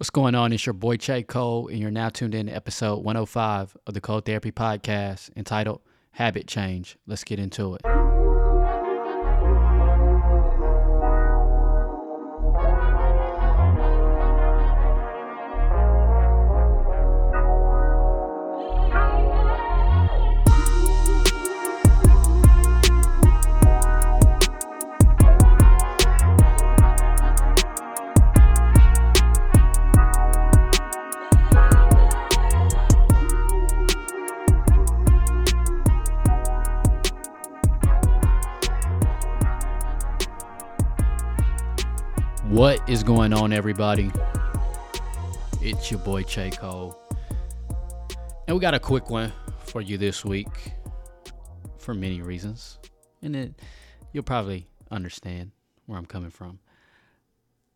What's going on? It's your boy Chae Cole, and you're now tuned in to episode 105 of the Cole Therapy Podcast entitled Habit Change. Let's get into it. Is going on, everybody? It's your boy Chae Cole. And we got a quick one for you this week for many reasons. And it, you'll probably understand where I'm coming from.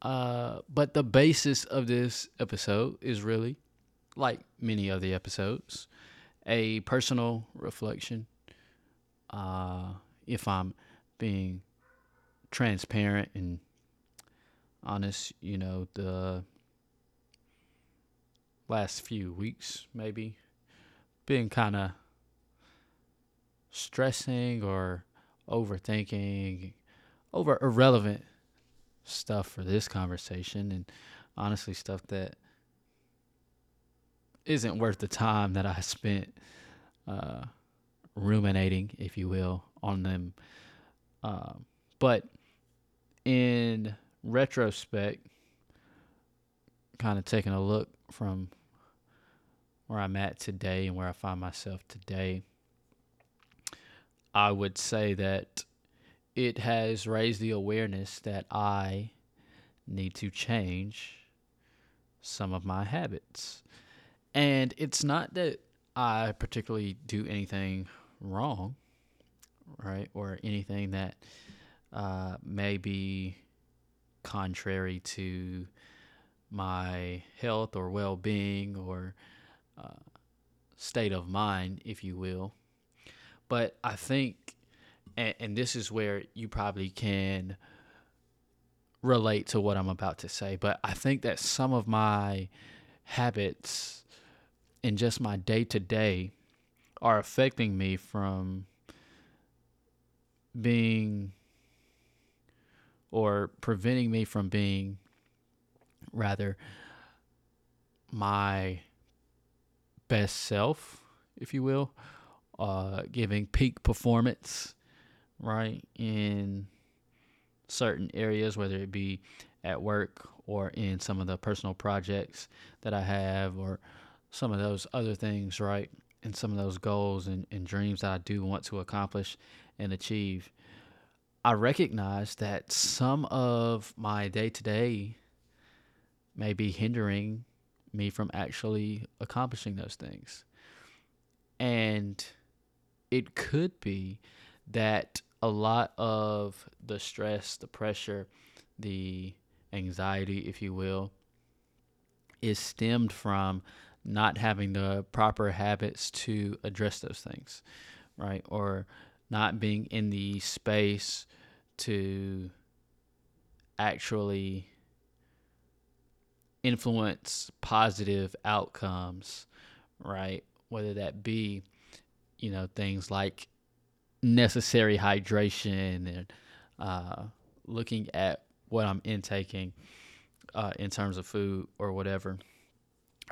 Uh, but the basis of this episode is really, like many of the episodes, a personal reflection. Uh, if I'm being transparent and honest, you know, the last few weeks maybe been kind of stressing or overthinking over irrelevant stuff for this conversation and honestly stuff that isn't worth the time that I spent uh, ruminating, if you will, on them. Uh, but in retrospect, kind of taking a look from where I'm at today and where I find myself today, I would say that it has raised the awareness that I need to change some of my habits. And it's not that I particularly do anything wrong, right? Or anything that uh, may be contrary to my health or well being or uh, state of mind, if you will. But I think, and, and this is where you probably can relate to what I'm about to say, but I think that some of my habits in just my day to day are affecting me from being or preventing me from being rather my best self, if you will, uh, giving peak performance, right, in certain areas, whether it be at work or in some of the personal projects that I have, or some of those other things, right, and some of those goals and, and dreams that I do want to accomplish and achieve. I recognize that some of my day to day may be hindering me from actually accomplishing those things. And it could be that a lot of the stress, the pressure, the anxiety, if you will, is stemmed from not having the proper habits to address those things, right? Or not being in the space to actually influence positive outcomes, right? Whether that be, you know, things like necessary hydration and uh, looking at what I'm intaking uh, in terms of food or whatever,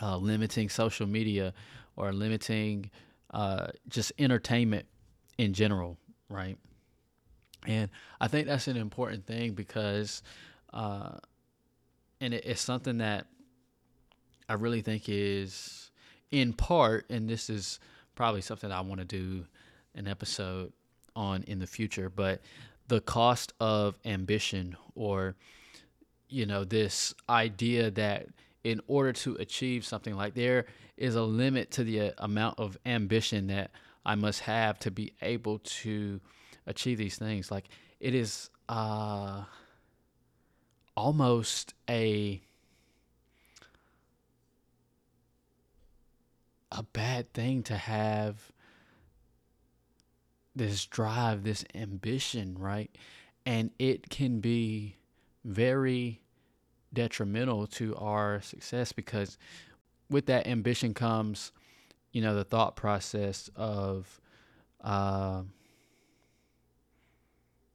uh, limiting social media or limiting uh, just entertainment in general, right? And I think that's an important thing because, uh, and it, it's something that I really think is in part, and this is probably something I want to do an episode on in the future, but the cost of ambition or, you know, this idea that in order to achieve something like there is a limit to the uh, amount of ambition that I must have to be able to achieve these things. Like it is uh, almost a a bad thing to have this drive, this ambition, right? And it can be very detrimental to our success because with that ambition comes, you know, the thought process of uh,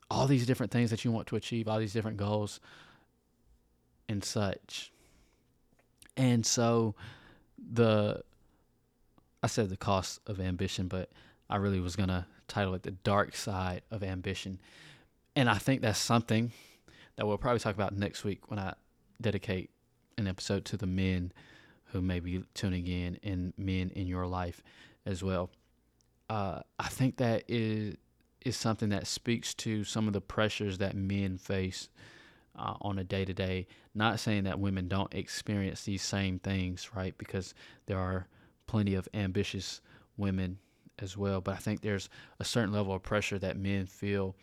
all these different things that you want to achieve, all these different goals and such. And so the I said the cost of ambition, but I really was going to title it the dark side of ambition. And I think that's something that we'll probably talk about next week when I dedicate an episode to the men who may be tuning in and men in your life as well. Uh, I think that is is something that speaks to some of the pressures that men face uh, on a day to day. Not saying that women don't experience these same things, right? Because there are plenty of ambitious women as well. But I think there's a certain level of pressure that men feel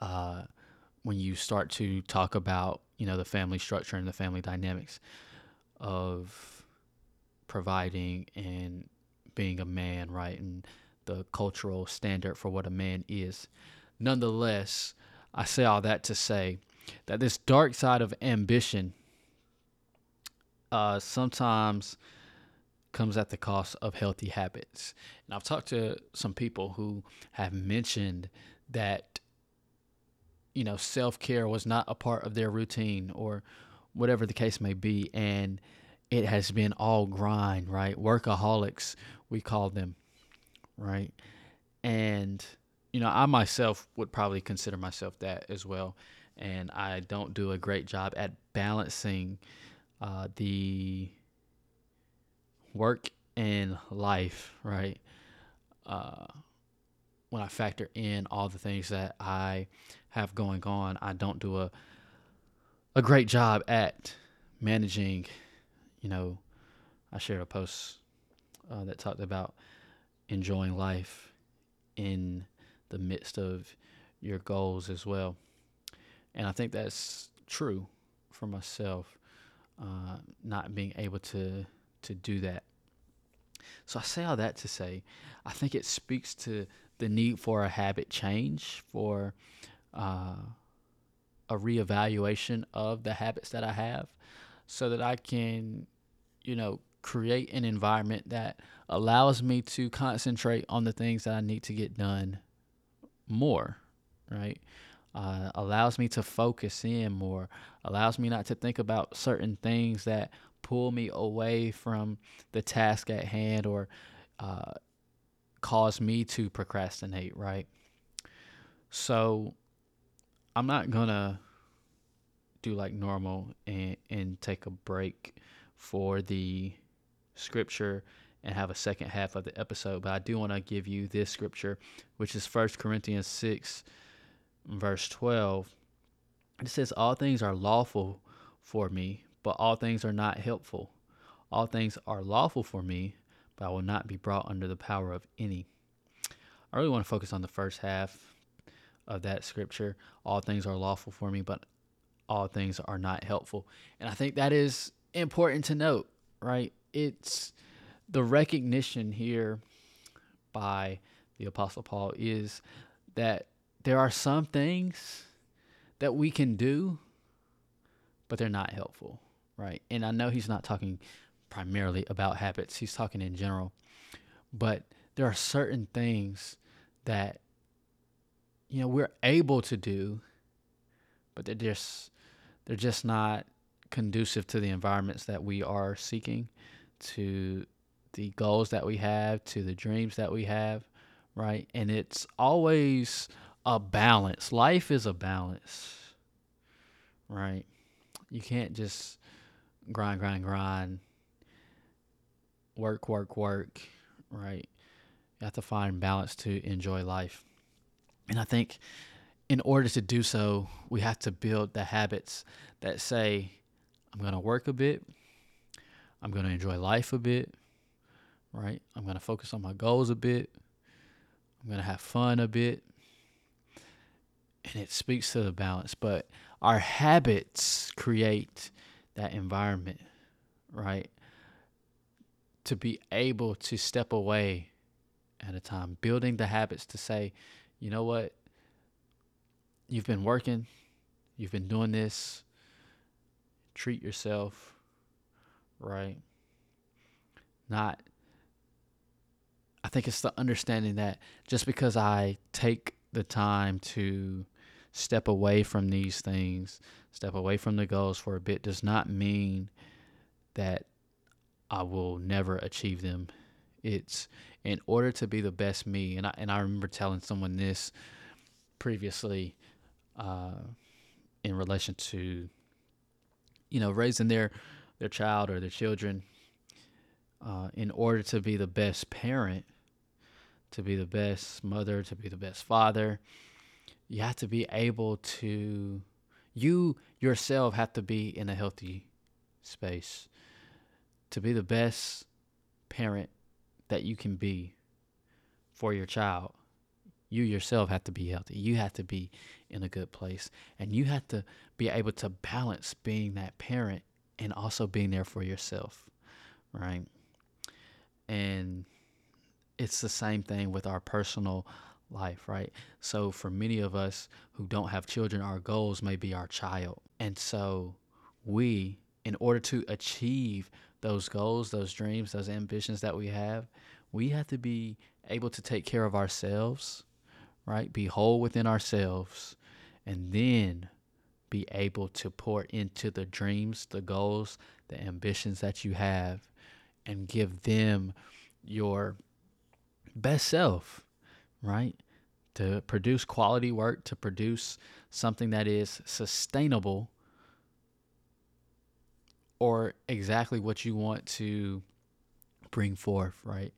uh, when you start to talk about, you know, the family structure and the family dynamics of providing and being a man, right? And the cultural standard for what a man is. Nonetheless, I say all that to say that this dark side of ambition uh, sometimes comes at the cost of healthy habits. And I've talked to some people who have mentioned that, you know, self care was not a part of their routine or whatever the case may be. And it has been all grind, right? Workaholics, we call them, right? And, you know, I myself would probably consider myself that as well. And I don't do a great job at balancing uh, the work and life, right? Uh, when I factor in all the things that I have going on, I don't do a a great job at managing. You know, I shared a post uh, that talked about enjoying life in the midst of your goals as well, and I think that's true for myself. Uh, not being able to to do that. So I say all that to say, I think it speaks to the need for a habit change, for uh, a reevaluation of the habits that I have, so that I can, you know, create an environment that allows me to concentrate on the things that I need to get done more, right? Uh, allows me to focus in more, allows me not to think about certain things that pull me away from the task at hand or uh, cause me to procrastinate, right? So I'm not gonna do like normal and, and take a break for the scripture and have a second half of the episode, but I do want to give you this scripture, which is First Corinthians 6, verse 12. It says, All things are lawful for me, but all things are not helpful. All things are lawful for me, but I will not be brought under the power of any. I really want to focus on the first half of that scripture. All things are lawful for me, but all things are not helpful. And I think that is important to note, right? It's the recognition here by the Apostle Paul is that there are some things that we can do, but they're not helpful right? And I know he's not talking primarily about habits, he's talking in general. But there are certain things that you know we're able to do, but they're just they're just not conducive to the environments that we are seeking, to the goals that we have, to the dreams that we have, right? And it's always a balance. Life is a balance, right? You can't just grind, grind, grind, work, work, work, right? You have to find balance to enjoy life. And I think in order to do so, we have to build the habits that say, I'm going to work a bit, I'm going to enjoy life a bit, right? I'm going to focus on my goals a bit, I'm going to have fun a bit. And it speaks to the balance, but our habits create that environment, right? To be able to step away at a time, building the habits to say, you know what? You've been working, you've been doing this treat yourself right. Not I think it's the understanding that just because I take the time to step away from these things, step away from the goals for a bit, does not mean that I will never achieve them. It's in order to be the best me, and I and I remember telling someone this previously uh, in relation to you know raising their their child or their children. Uh, in order to be the best parent, to be the best mother, to be the best father, you have to be able to you yourself have to be in a healthy space to be the best parent that you can be for your child you yourself have to be healthy you have to be in a good place and you have to be able to balance being that parent and also being there for yourself right and it's the same thing with our personal life, right? So for many of us who don't have children, our goals may be our child. And so we, in order to achieve those goals, those dreams, those ambitions that we have, we have to be able to take care of ourselves, right? Be whole within ourselves, and then be able to pour into the dreams, the goals, the ambitions that you have, and give them your best self, right? To produce quality work, to produce something that is sustainable or exactly what you want to bring forth, right?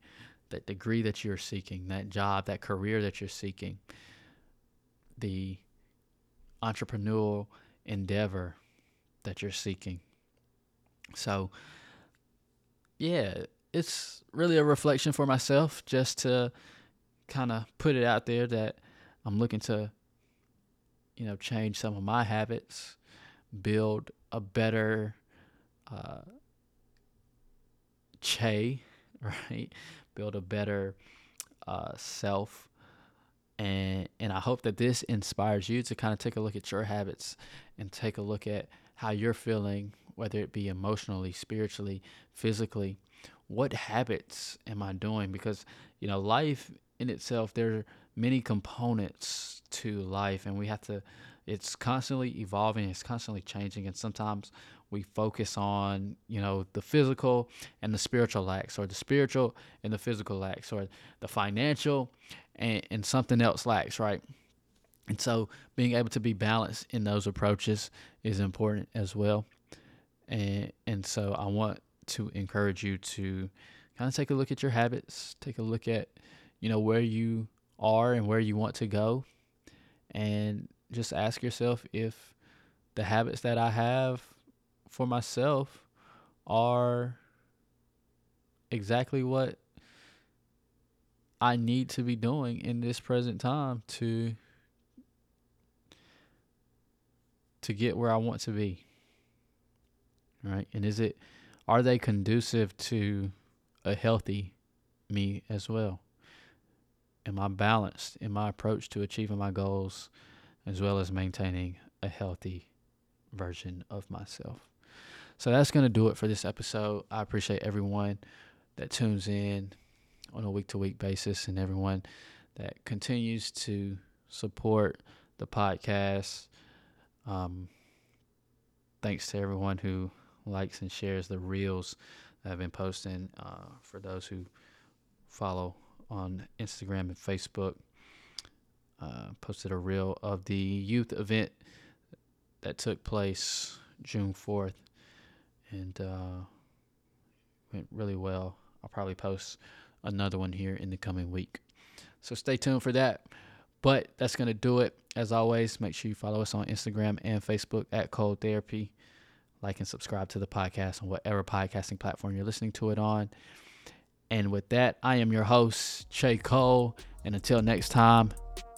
That degree that you're seeking, that job, that career that you're seeking, the entrepreneurial endeavor that you're seeking. So, yeah, it's really a reflection for myself just to kind of put it out there that I'm looking to, you know, change some of my habits, build a better uh, Chae, right? Build a better uh, self. And, and I hope that this inspires you to kind of take a look at your habits and take a look at how you're feeling, whether it be emotionally, spiritually, physically. What habits am I doing? Because, you know, life in itself, there are many components to life, and we have to, it's constantly evolving, it's constantly changing. And sometimes we focus on, you know, the physical and the spiritual lacks, or the spiritual and the physical lacks, or the financial and, and something else lacks, right? And so being able to be balanced in those approaches is important as well. And and so I want to encourage you to kind of take a look at your habits, take a look at you know where you are and where you want to go and just ask yourself if the habits that I have for myself are exactly what I need to be doing in this present time to to get where I want to be. Right? And is it are they conducive to a healthy me as well? Am I balanced in my approach to achieving my goals as well as maintaining a healthy version of myself? So that's going to do it for this episode. I appreciate everyone that tunes in on a week to week basis and everyone that continues to support the podcast. Um, thanks to everyone who likes and shares the reels that I've been posting. Uh, for those who follow on Instagram and Facebook. Uh, posted a reel of the youth event that took place June 4th and uh, went really well. I'll probably post another one here in the coming week. So stay tuned for that. But that's going to do it. As always, make sure you follow us on Instagram and Facebook at Cole Therapy. Like and subscribe to the podcast on whatever podcasting platform you're listening to it on. And with that, I am your host, Chae Cole. And until next time,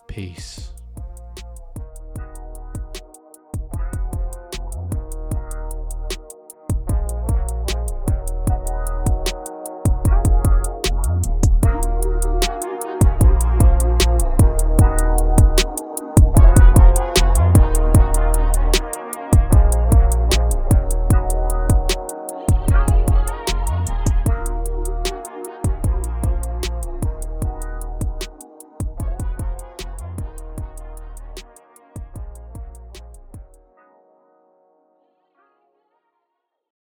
peace.